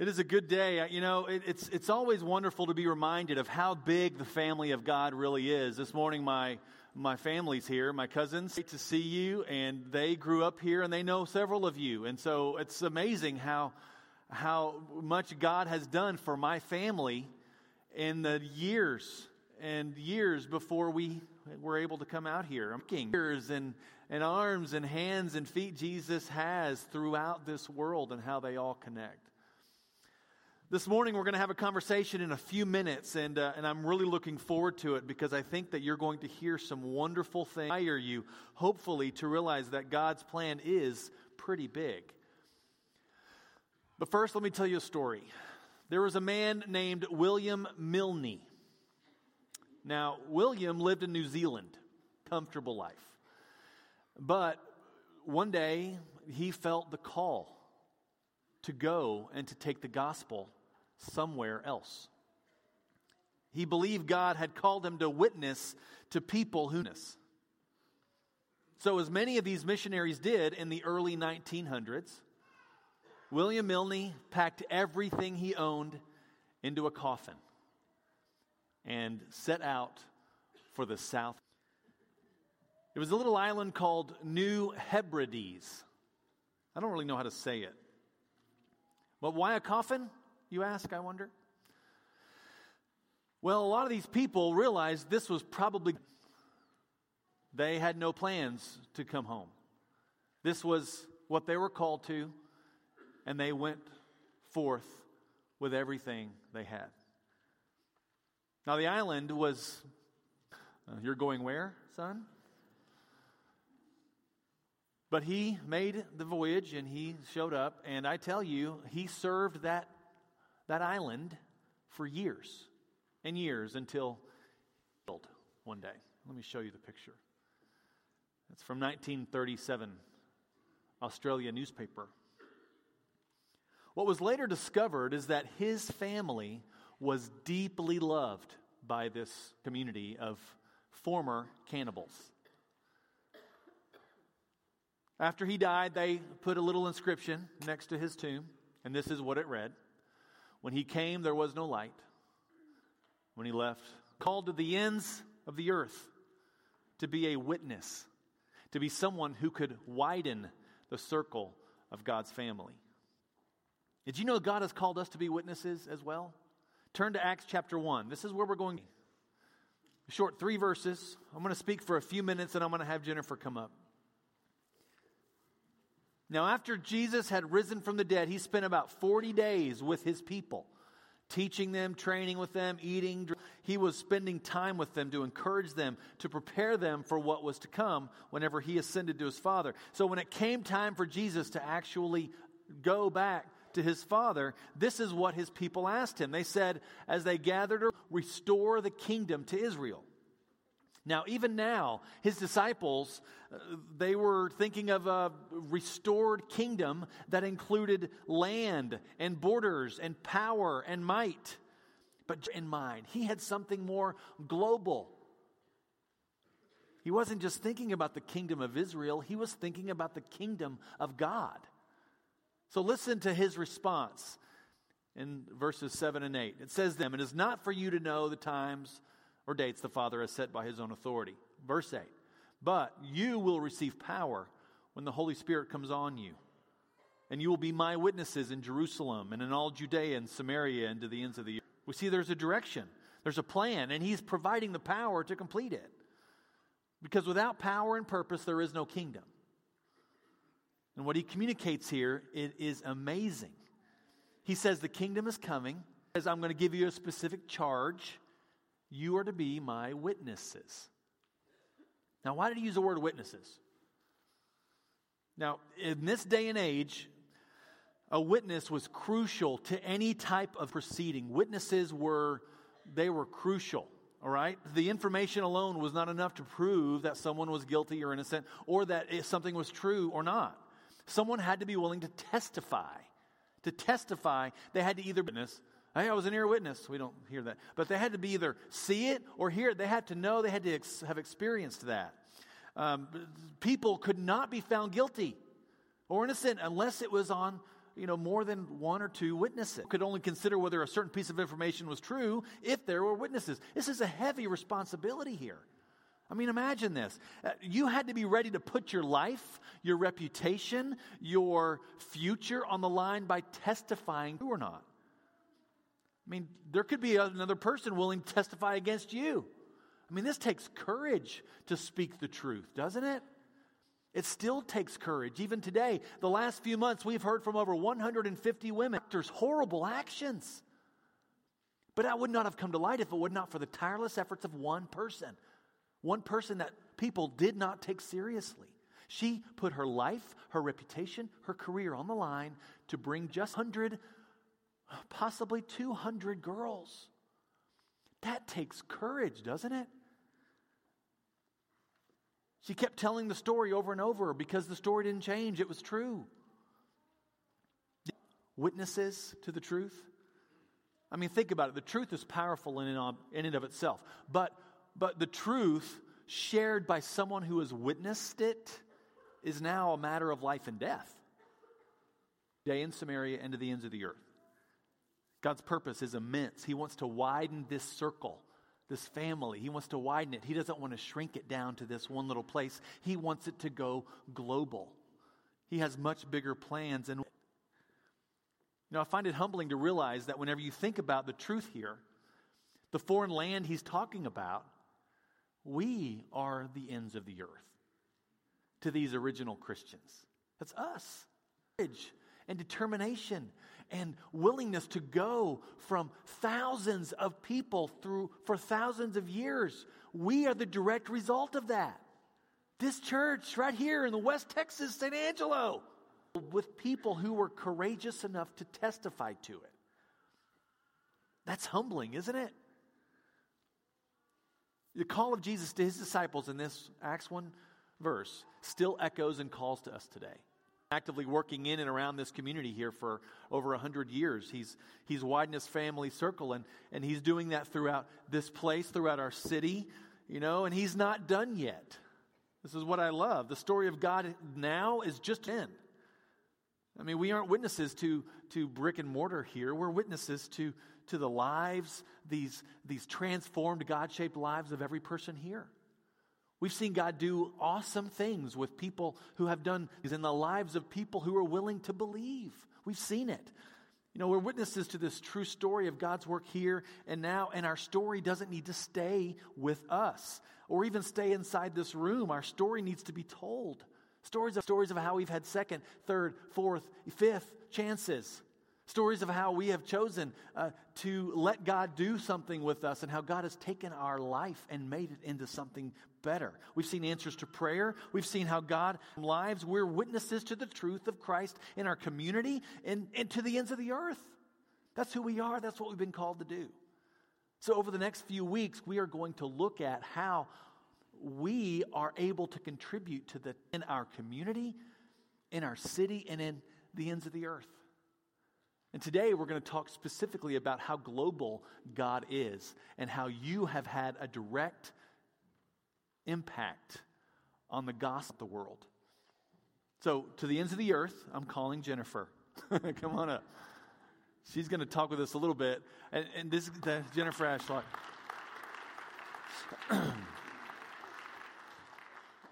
It is a good day. Uh, you know, it, it's, it's always wonderful to be reminded of how big the family of God really is. This morning, my, my family's here, my cousins, great to see you, and they grew up here and they know several of you. And so it's amazing how, how much God has done for my family in the years and years before we were able to come out here. Years and, and arms and hands and feet Jesus has throughout this world and how they all connect. This morning, we're going to have a conversation in a few minutes, and, uh, and I'm really looking forward to it because I think that you're going to hear some wonderful things. I Inspire you, hopefully, to realize that God's plan is pretty big. But first, let me tell you a story. There was a man named William Milne. Now, William lived in New Zealand, comfortable life. But one day, he felt the call to go and to take the gospel somewhere else. He believed God had called him to witness to people who. So, as many of these missionaries did in the early 1900s, William Milne packed everything he owned into a coffin and set out for the south. It was a little island called New Hebrides. I don't really know how to say it. But why a coffin? You ask, I wonder? Well, a lot of these people realized this was probably, they had no plans to come home. This was what they were called to, and they went forth with everything they had. Now, the island was, uh, you're going where, son? But he made the voyage and he showed up, and I tell you, he served that that island for years and years until built one day. Let me show you the picture. It's from 1937, Australia newspaper. What was later discovered is that his family was deeply loved by this community of former cannibals. After he died, they put a little inscription next to his tomb, and this is what it read when he came, there was no light. When he left, called to the ends of the earth to be a witness, to be someone who could widen the circle of God's family. Did you know God has called us to be witnesses as well? Turn to Acts chapter 1. This is where we're going. Short three verses. I'm going to speak for a few minutes and I'm going to have Jennifer come up. Now, after Jesus had risen from the dead, he spent about 40 days with his people, teaching them, training with them, eating. He was spending time with them to encourage them, to prepare them for what was to come whenever he ascended to his Father. So, when it came time for Jesus to actually go back to his Father, this is what his people asked him. They said, as they gathered, restore the kingdom to Israel. Now, even now, his disciples, uh, they were thinking of a restored kingdom that included land and borders and power and might. But in mind, he had something more global. He wasn't just thinking about the kingdom of Israel, he was thinking about the kingdom of God. So listen to his response in verses 7 and 8. It says, Them, it is not for you to know the times or dates the Father has set by his own authority. Verse 8 But you will receive power when the Holy Spirit comes on you. And you will be my witnesses in Jerusalem and in all Judea and Samaria and to the ends of the earth. We see there's a direction, there's a plan, and he's providing the power to complete it. Because without power and purpose, there is no kingdom. And what he communicates here it is amazing. He says, The kingdom is coming. As I'm going to give you a specific charge you are to be my witnesses. Now, why did he use the word witnesses? Now, in this day and age, a witness was crucial to any type of proceeding. Witnesses were they were crucial, all right? The information alone was not enough to prove that someone was guilty or innocent or that something was true or not. Someone had to be willing to testify. To testify, they had to either witness Hey, I was an ear witness. We don't hear that. But they had to be either see it or hear it. They had to know, they had to ex- have experienced that. Um, people could not be found guilty or innocent unless it was on you know, more than one or two witnesses. Could only consider whether a certain piece of information was true if there were witnesses. This is a heavy responsibility here. I mean, imagine this. Uh, you had to be ready to put your life, your reputation, your future on the line by testifying or not. I mean, there could be another person willing to testify against you. I mean, this takes courage to speak the truth, doesn't it? It still takes courage. Even today, the last few months, we've heard from over 150 women. There's horrible actions. But that would not have come to light if it would not for the tireless efforts of one person. One person that people did not take seriously. She put her life, her reputation, her career on the line to bring just 100, possibly 200 girls. That takes courage, doesn't it? She kept telling the story over and over because the story didn't change. It was true. Witnesses to the truth. I mean, think about it. The truth is powerful in and of itself. But but the truth shared by someone who has witnessed it is now a matter of life and death. Day in Samaria and to the ends of the earth. God's purpose is immense. He wants to widen this circle, this family. He wants to widen it. He doesn't want to shrink it down to this one little place. He wants it to go global. He has much bigger plans. And you know, I find it humbling to realize that whenever you think about the truth here, the foreign land he's talking about we are the ends of the earth to these original Christians. That's us. And determination and willingness to go from thousands of people through for thousands of years. We are the direct result of that. This church right here in the West Texas, San Angelo, with people who were courageous enough to testify to it. That's humbling, isn't it? The call of Jesus to his disciples in this Acts 1 verse still echoes and calls to us today. Actively working in and around this community here for over 100 years. He's, he's widened his family circle, and, and he's doing that throughout this place, throughout our city, you know, and he's not done yet. This is what I love. The story of God now is just in. I mean, we aren't witnesses to, to brick and mortar here. We're witnesses to, to the lives, these, these transformed, God shaped lives of every person here. We've seen God do awesome things with people who have done these in the lives of people who are willing to believe. We've seen it. You know, we're witnesses to this true story of God's work here and now, and our story doesn't need to stay with us or even stay inside this room. Our story needs to be told. Stories of stories of how we've had second, third, fourth, fifth chances. Stories of how we have chosen uh, to let God do something with us and how God has taken our life and made it into something better. We've seen answers to prayer. We've seen how God lives. We're witnesses to the truth of Christ in our community and, and to the ends of the earth. That's who we are. That's what we've been called to do. So, over the next few weeks, we are going to look at how we are able to contribute to the in our community, in our city, and in the ends of the earth. And today we're going to talk specifically about how global God is and how you have had a direct impact on the gospel of the world. So, to the ends of the earth, I'm calling Jennifer. Come on up. She's going to talk with us a little bit. And, and this is Jennifer Ashlock.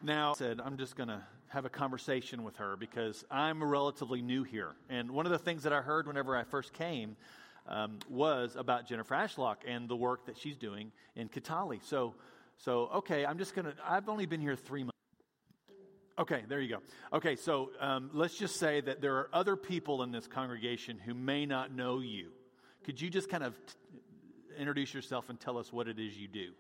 now said i'm just going to have a conversation with her because i'm relatively new here. And one of the things that i heard whenever i first came um, was about jennifer ashlock and the work that she's doing in Kitale. so so okay i'm just going to i've only been here three months. Okay there you go. Okay so um, let's just say that there are other people in this congregation who may not know you. Could you just kind of t- introduce yourself and tell us what it is you do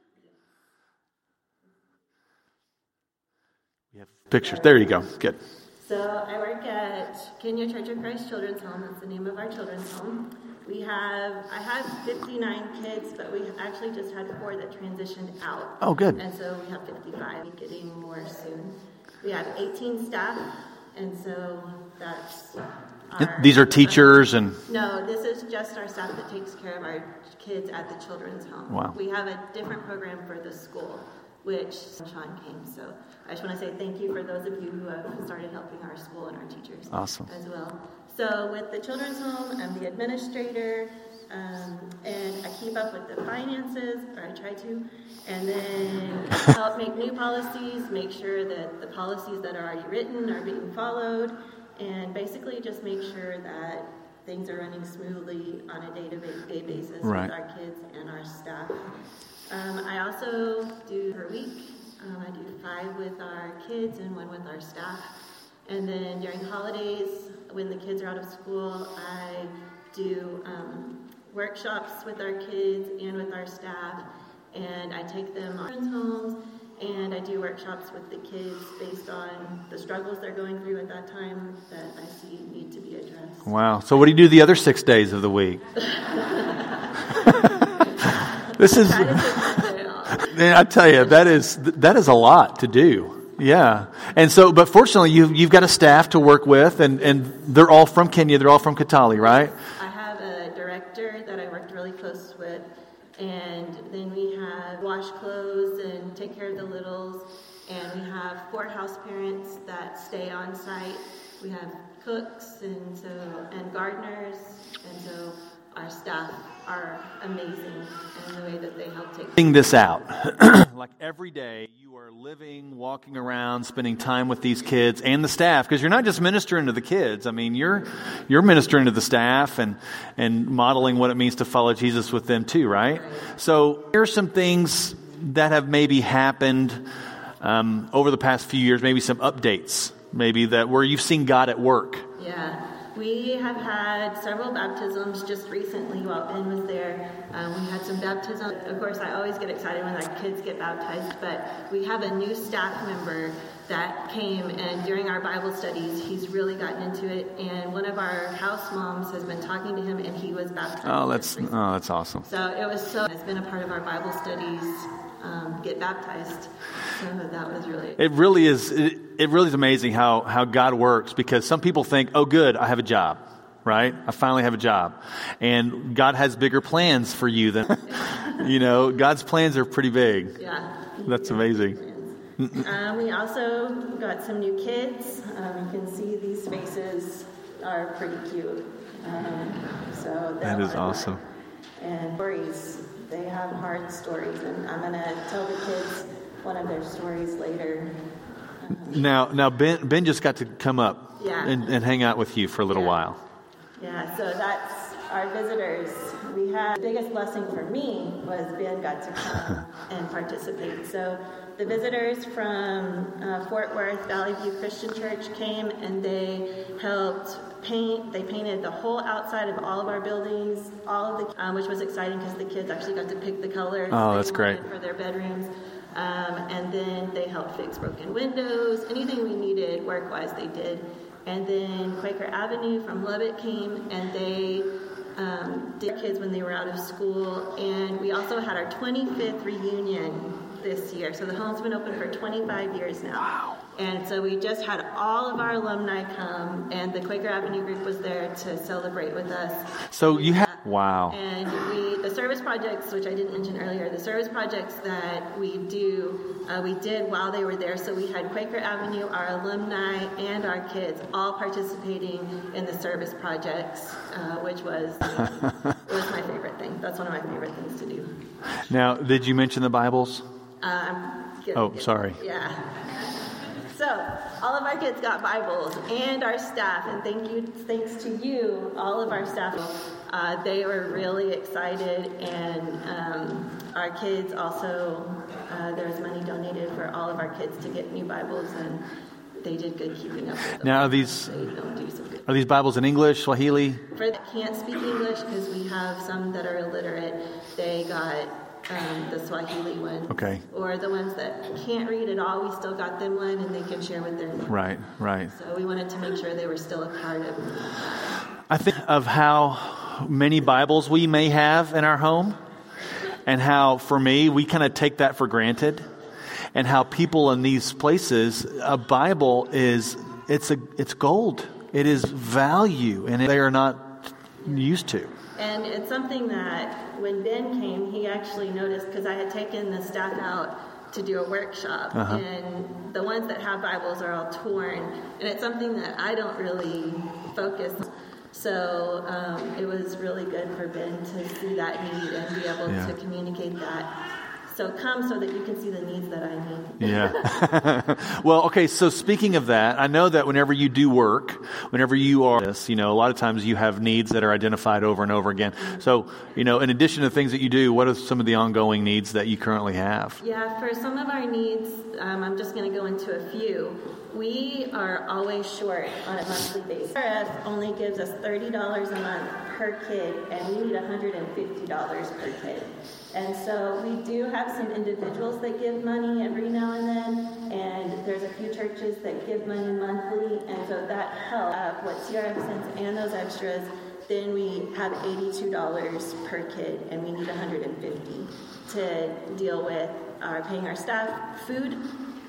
We have pictures. There you go. Good. So I work at Kenya Church of Christ Children's Home. That's the name of our children's home. We have I have 59 kids, but we actually just had four that transitioned out. Oh, good. And so we have 55, getting more soon. We have 18 staff, and so that's. Our, These are teachers and. No, this is just our staff that takes care of our kids at the children's home. Wow. We have a different program for the school which Sean came. So I just want to say thank you for those of you who have started helping our school and our teachers Awesome. as well. So with the children's home, I'm the administrator, um, and I keep up with the finances, or I try to, and then help make new policies, make sure that the policies that are already written are being followed, and basically just make sure that things are running smoothly on a day-to-day basis Right. with our kids and our staff. Um, I also do per week. Um, I do five with our kids and one with our staff. And then during holidays, when the kids are out of school, I do um, workshops with our kids and with our staff. And I take them on children's homes and I do workshops with the kids based on the struggles they're going through at that time that I see need to be addressed. Wow. So, what do you do the other six days of the week? this is, Try to take my day off. man, I tell you, that is that is a lot to do. Yeah, and so, but fortunately, you you've got a staff to work with, and and they're all from Kenya. They're all from Kitale, right? I have a director that I worked really close with, and then we have wash clothes and take care of the littles, and we have four house parents that stay on site. We have cooks and so and gardeners, and so our staff are amazing in the way that they help take. This out, like every day, you are living, walking around, spending time with these kids and the staff, because you're not just ministering to the kids. I mean, you're you're ministering to the staff and and modeling what it means to follow Jesus with them too, right? So here's some things that have maybe happened um, over the past few years, maybe some updates, maybe that where you've seen God at work. Yeah, we have had several baptisms just recently while Ben was there. Um, we had some baptisms. Of course, I always get excited when our kids get baptized, but we have a new staff member that came, and during our Bible studies, he's really gotten into it. And one of our house moms has been talking to him, and he was baptized. Oh, that's oh, that's awesome. So it was so. It's been a part of our Bible studies. Um, get baptized. So that was really. It really is. It, it really is amazing how how God works because some people think, "Oh, good, I have a job." Right? I finally have a job. And God has bigger plans for you than, you know, God's plans are pretty big. Yeah. That's amazing. Um, we also got some new kids. Um, you can see these faces are pretty cute. Um, so That is awesome. And stories, they have hard stories, and I'm gonna tell the kids one of their stories later. Now, now Ben, ben just got to come up Yeah. and, and hang out with you for a little Yeah. while. Yeah, so that's our visitors. We had the biggest blessing for me was Ben got to come and participate. So the visitors from uh, Fort Worth Valley View Christian Church came and they helped paint. They painted the whole outside of all of our buildings, all of the, um, which was exciting because the kids actually got to pick the color Oh, that's great. for their bedrooms. Um, and then they helped fix broken windows, anything we needed work wise, they did. And then Quaker Avenue from Lubbock came and they um, did kids when they were out of school. And we also had our 25th reunion this year. So the home's been open for 25 years now. Wow. And so we just had all of our alumni come, and the Quaker Avenue group was there to celebrate with us. So you have, wow. And we, the service projects, which I didn't mention earlier, the service projects that we do, uh, we did while they were there. So we had Quaker Avenue, our alumni, and our kids all participating in the service projects, uh, which was it was my favorite thing. That's one of my favorite things to do. Now, did you mention the Bibles? Um, get- Oh, sorry. Yeah. So all of our kids got Bibles, and our staff, and thank you, thanks to you, all of our staff. Uh, they were really excited, and um, our kids also. Uh, there was money donated for all of our kids to get new Bibles, and they did good keeping up. Now, are these they don't do some good. are these Bibles in English, Swahili? For that can't speak English, because we have some that are illiterate, they got um, the Swahili one. Okay. Or the ones that can't read at all, we still got them one, and they can share with their. Right, right. So we wanted to make sure they were still a part of. I think of how many Bibles we may have in our home, and how, for me, we kind of take that for granted, and how people in these places, a Bible is it's a it's gold. It is value, and they are not used to. And it's something that when Ben came, he actually noticed because I had taken the staff out to do a workshop, Uh-huh. and the ones that have Bibles are all torn, and it's something that I don't really focus. on. So um, it was really good for Ben to see that need and be able Yeah. to communicate that. So come so that you can see the needs that I need. Yeah. well, okay. So speaking of that, I know that whenever you do work, whenever you are this, you know, a lot of times you have needs that are identified over and over again. So, you know, in addition to things that you do, what are some of the ongoing needs that you currently have? Yeah, for some of our needs, um, I'm just going to go into a few. We are always short on a monthly basis. RF only gives us $30 a month per kid, and we need $150 per kid. And so we do have some individuals that give money every now and then, and there's a few churches that give money monthly, and so that helps. Uh, what CRF sends and those extras, then we have $82 per kid, and we need 150 to deal with our paying our staff, food,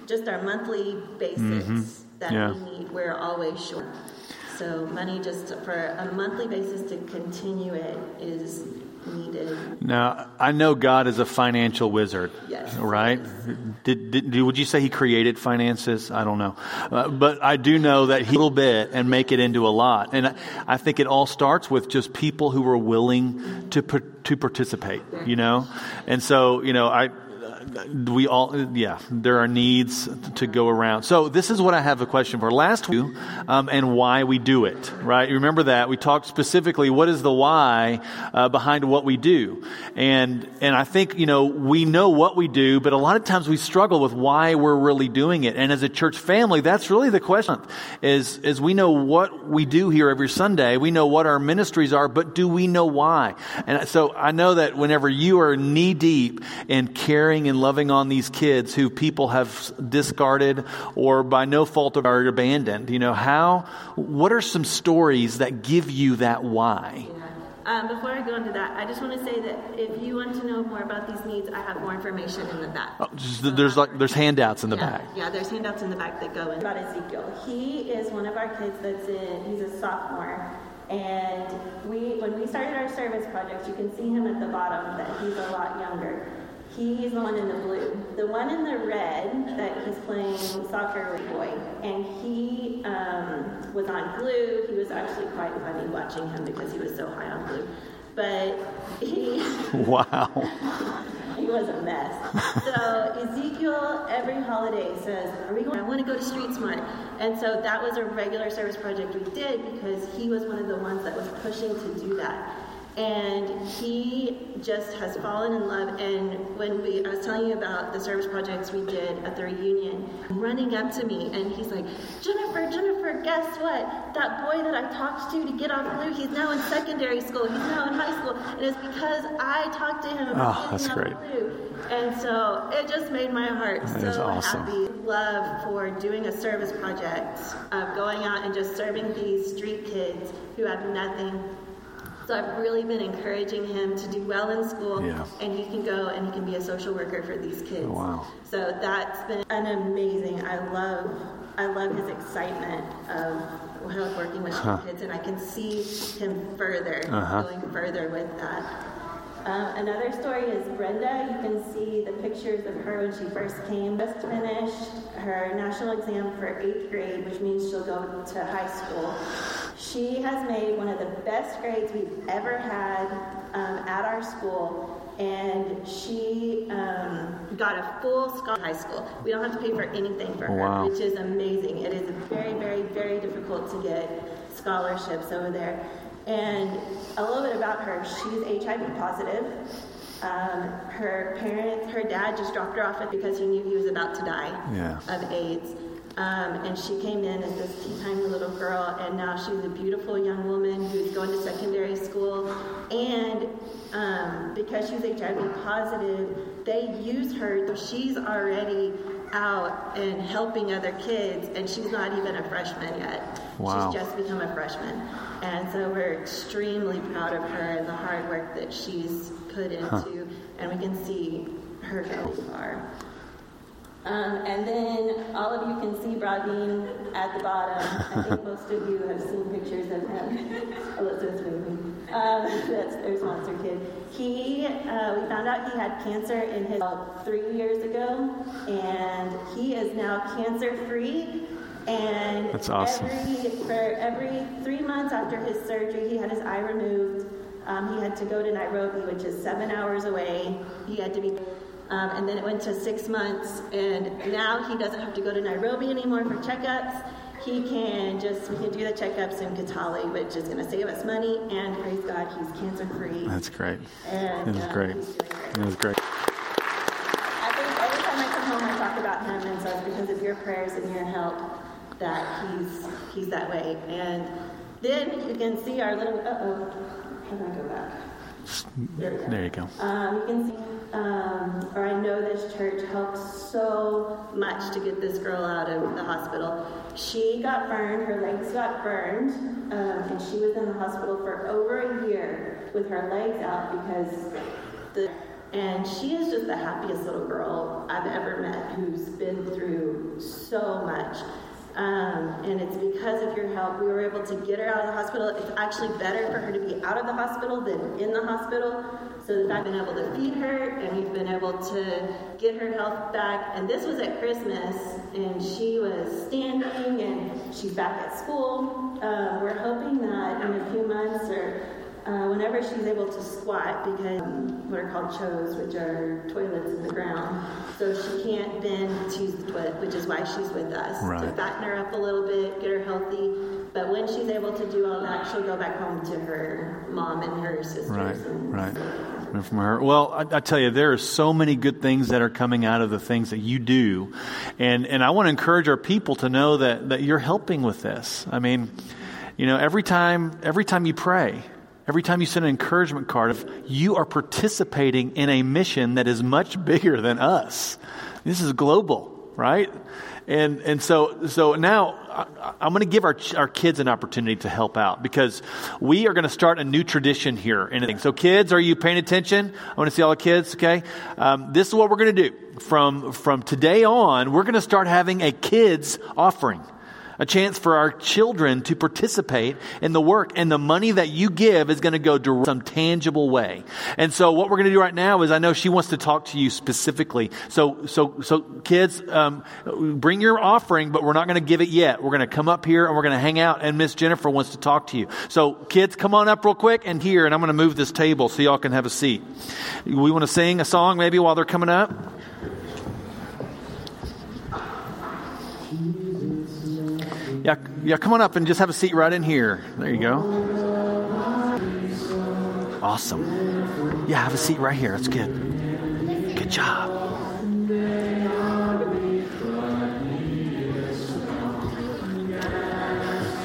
just our monthly basics that Yeah. we need. We're always short. So money just for a monthly basis to continue it is needed. Now, I know God is a financial wizard, Yes. right? Did, did, would you say He created finances? I don't know. Uh, but I do know that He a little bit and make it into a lot. And I, I think it all starts with just people who are willing to, to participate, you know? And so, you know, I, we all, yeah, there are needs to go around. So this is what I have a question for. Last week, um, and why we do it, right? You remember that we talked specifically what is the why uh, behind what we do, and and I think you know we know what we do, but a lot of times we struggle with why we're really doing it. And as a church family, that's really the question: is is we know what we do here every Sunday, we know what our ministries are, but do we know why? And so I know that whenever you are knee deep in caring and loving on these kids who people have discarded or by no fault of are abandoned, you know, how, what are some stories that give you that why? Um, before I go into that, I just want to say that if you want to know more about these needs, I have more information in the back. Oh, just- There's like, there's handouts in the yeah, back. Yeah, there's handouts in the back that go in. About Ezekiel. He is one of our kids that's in, he's a sophomore. And we, when we started our service project, you can see him at the bottom that he's a lot younger. He's the one in the blue. The one in the red that he's playing soccer with boy, and he um, was on blue. He was actually quite funny watching him because he was so high on blue. But he Wow. he was a mess. so Ezekiel every holiday says, "Are we going? I want to go to Street Smart." And so that was a regular service project we did because he was one of the ones that was pushing to do that. And he just has fallen in love. And when we, I was telling you about the service projects we did at the reunion, running up to me, and he's like, Jennifer, Jennifer, guess what? That boy that I talked to to get off blue, he's now in secondary school. He's now in high school. And it's because I talked to him about Oh, that's great. blue. And so it just made my heart That so awesome. happy. Love for doing a service project of going out and just serving these street kids who have nothing. So I've really been encouraging him to do well in school, Yeah. and he can go and he can be a social worker for these kids. Oh, wow. So that's been an amazing. I love, I love his excitement of how working with Huh. kids, and I can see him further, Uh-huh. going further with that. Uh, another story is Brenda. You can see the pictures of her when she first came. Just finished her national exam for eighth grade, which means she'll go to high school. She has made one of the best grades we've ever had um, at our school, and she um, got a full scholarship high school. We don't have to pay for anything for her, Wow. which is amazing. It is very, very, very difficult to get scholarships over there. And a little bit about her, she's HIV positive. Um, her parents, her dad just dropped her off because he knew he was about to die Yeah. of AIDS. Um, and she came in as this tiny little girl, and now she's a beautiful young woman who's going to secondary school. And um, because she's HIV positive, they use her, so she's already out and helping other kids, and she's not even a freshman yet. Wow. She's just become a freshman. And so we're extremely proud of her and the hard work that she's put into, and we can see her go far. Um, and then all of you can see Bradeen at the bottom. I think most of you have seen pictures of him. Elizabeth's waving. Um, that's their sponsor kid. He, uh, we found out he had cancer in his about three years ago, and he is now cancer free. And That's awesome. Every, for every three months after his surgery, he had his eye removed. Um, he had to go to Nairobi, which is seven hours away. He had to be um, and then it went to six months, and now he doesn't have to go to Nairobi anymore for checkups. He can just we can do the checkups in Kitale, which is going to save us money. And praise God, he's cancer free. That's great. And That is uh, great. doing great. That is great. I think every time I come home, I talk about him, and so it's because of your prayers and your help that he's he's that way. And then you can see our little. Uh oh, how do I go back? There go. There you go. Um, you can see, um, or I know this church helped so much to get this girl out of the hospital. She got burned, her legs got burned, um, and she was in the hospital for over a year with her legs out because the. And she is just the happiest little girl I've ever met who's been through so much. Um, and it's because of your help we were able to get her out of the hospital. It's actually better for her to be out of the hospital than in the hospital. So that I've been able to feed her and we've been able to get her health back. And this was at Christmas and she was standing and she's back at school. Uh, we're hoping that in a few months or uh, whenever she's able to squat, because um, what are called chos, which are toilets in the ground, so she can't bend to use the toilet, which is why she's with us. To fatten her up a little bit, get her healthy. But when she's able to do all that, she'll go back home to her mom and her sisters. Right, and right. From her. Well, I, I tell you, there are so many good things that are coming out of the things that you do, and and I want to encourage our people to know that that you're helping with this. I mean, you know, every time every time you pray, every time you send an encouragement card, you are participating in a mission that is much bigger than us. This is global, right? And and so so now I, I'm going to give our our kids an opportunity to help out because we are going to start a new tradition here. And so, kids, are you paying attention? I want to see all the kids. Okay, um, this is what we're going to do from from today on. We're going to start having a kids offering a chance for our children to participate in the work and the money that you give is going to go direct some tangible way. And so what we're going to do right now is i know she wants to talk to you specifically. So so so kids um, bring your offering but we're not going to give it yet. We're going to come up here and we're going to hang out and miss jennifer wants to talk to you. So kids come on up real quick and here and i'm going to move this table so y'all can have a seat. We want to sing a song maybe while they're coming up Yeah, yeah, come on up and just have a seat right in here. There you go. Awesome. Yeah, have a seat right here. That's good. Good job.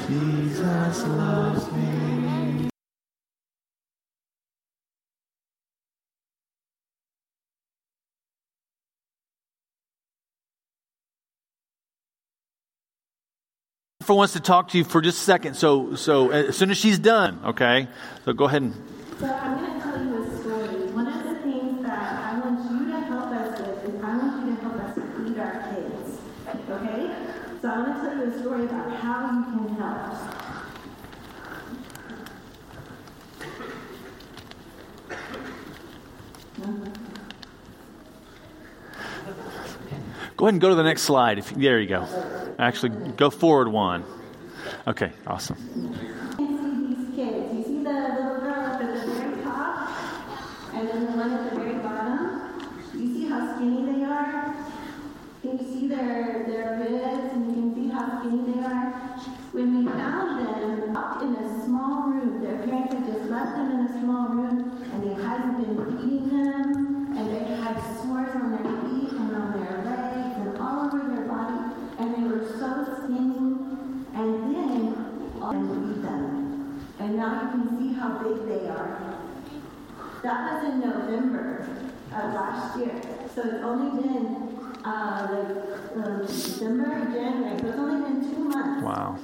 Jesus loves Jennifer wants to talk to you for just a second. So, so uh, as soon as she's done, okay. So go ahead and So I'm going to tell you a story. One of the things that I want you to help us with is I want you to help us feed our kids. Okay? So I want to tell you a story about how you can help. Go ahead and go to the next slide. If there you go. Actually, go forward one. Okay, awesome. And feed them. And now you can see how big they are. That was in November of last year. So it's only been uh, like um, December, January. So it's only been two months. Wow.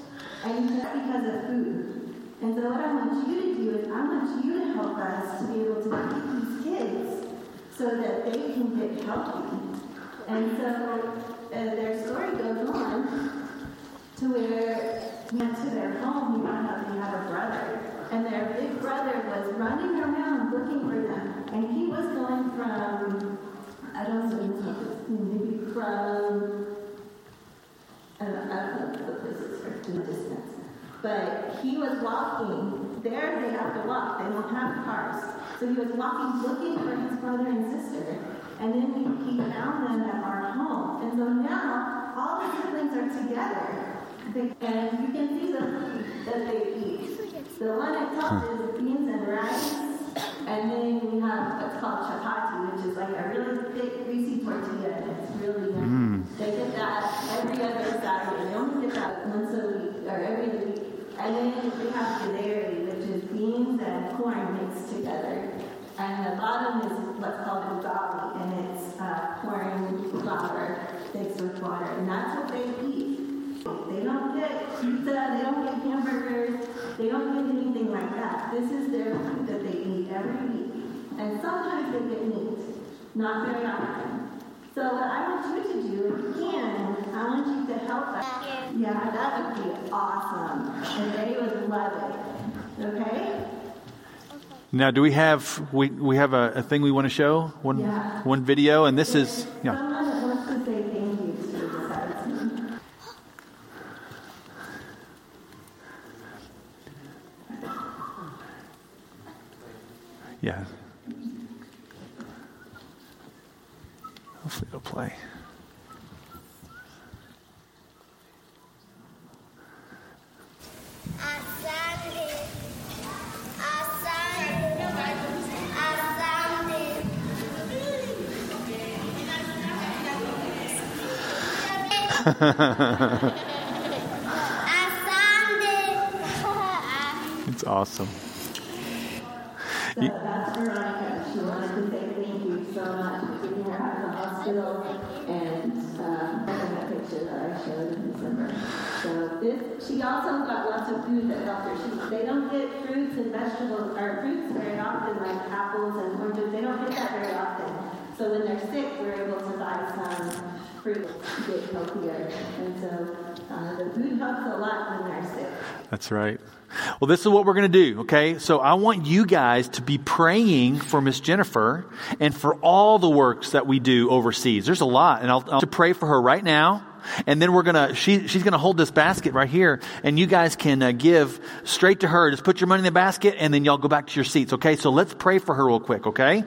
And that's because of food. And so what I want you to do is I want you to help us to be able to feed these kids so that they can get healthy. And so uh, their story goes on to where went to their home, he found out they had a brother. And their big brother was running around looking for them. And he was going from, I don't know, maybe from, I don't, I don't know the places for the distance. But he was walking. There they have to walk. They don't have cars. So he was walking, looking for his brother and sister. And then he, he found them at our home. And so now all the siblings are together. And you can see the food that they eat. The one at top is beans and rice. And then we have what's called chapati, which is like a really thick, greasy tortilla. And it's really yummy. They get that every other Saturday. They only get that once a week or every week. And then we have githeri, which is beans and corn mixed together. And the bottom is what's called ugali, and it's uh, corn flour mixed with water. And that's what they. They don't get pizza, they don't get hamburgers, they don't get anything like that. This is their food that they eat every week. And sometimes they get meat, not very often. So what I want you to do, if you can, I want you to help us. Yeah, that would be awesome. And they would love it. Okay? Now, do we have we, we have a, a thing we want to show? One Yeah. one video, and this is yeah. It's awesome. So that's Veronica. She wanted to say thank you so much for getting her out of the hospital and um, taking that picture that I showed in December. So this, she also got lots of food that helped her. She, they don't get fruits and vegetables or fruits very often, like apples and oranges. They don't get that very often. So when they're sick, we're able to buy some fruit to get healthier. And so uh, the food helps a lot when they're sick. That's right. Well, this is what we're going to do, okay? So I want you guys to be praying for Miss Jennifer and for all the works that we do overseas. There's a lot, and I'll, I'll to pray for her right now. And then we're gonna, she, she's gonna hold this basket right here, and you guys can uh, give straight to her. Just put your money in the basket, and then y'all go back to your seats, okay? So let's pray for her real quick, okay?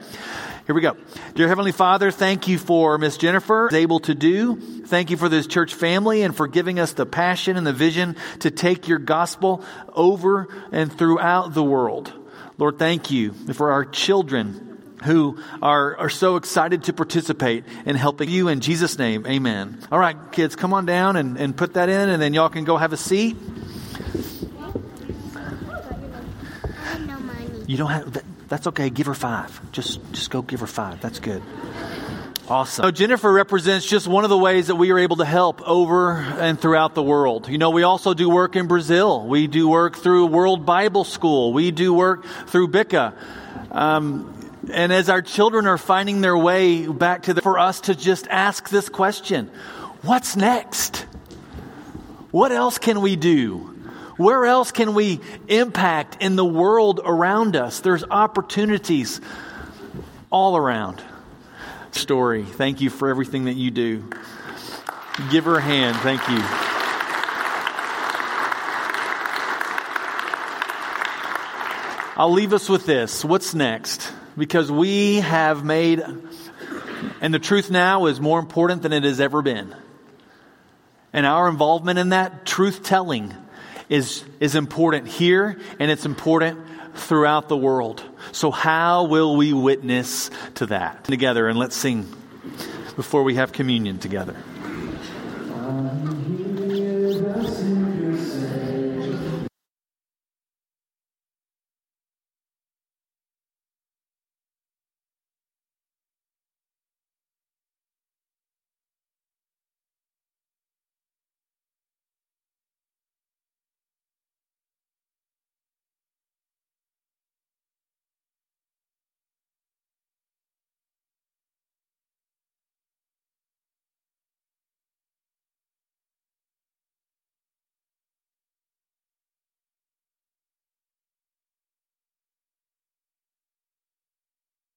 Here we go. Dear Heavenly Father, thank you for Miss Jennifer is able to do. Thank you for this church family and for giving us the passion and the vision to take your gospel over and throughout the world. Lord, thank you for our children who are, are so excited to participate in helping you in Jesus' name. Amen. All right, kids, come on down and, and put that in, and then y'all can go have a seat. You don't have that, that's okay. Give her five. Just just go give her five. That's good. Awesome. So Jennifer represents just one of the ways that we are able to help over and throughout the world. You know, we also do work in Brazil. We do work through World Bible School. We do work through BICA. Um, and as our children are finding their way back to the, for us to just ask this question, what's next? What else can we do? Where else can we impact in the world around us? There's opportunities all around. Story, thank you for everything that you do. Give her a hand. Thank you. I'll leave us with this. What's next? Because we have made, and the truth now is more important than it has ever been. And our involvement in that truth telling is, is important here and it's important throughout the world. So, how will we witness to that together? And let's sing before we have communion together.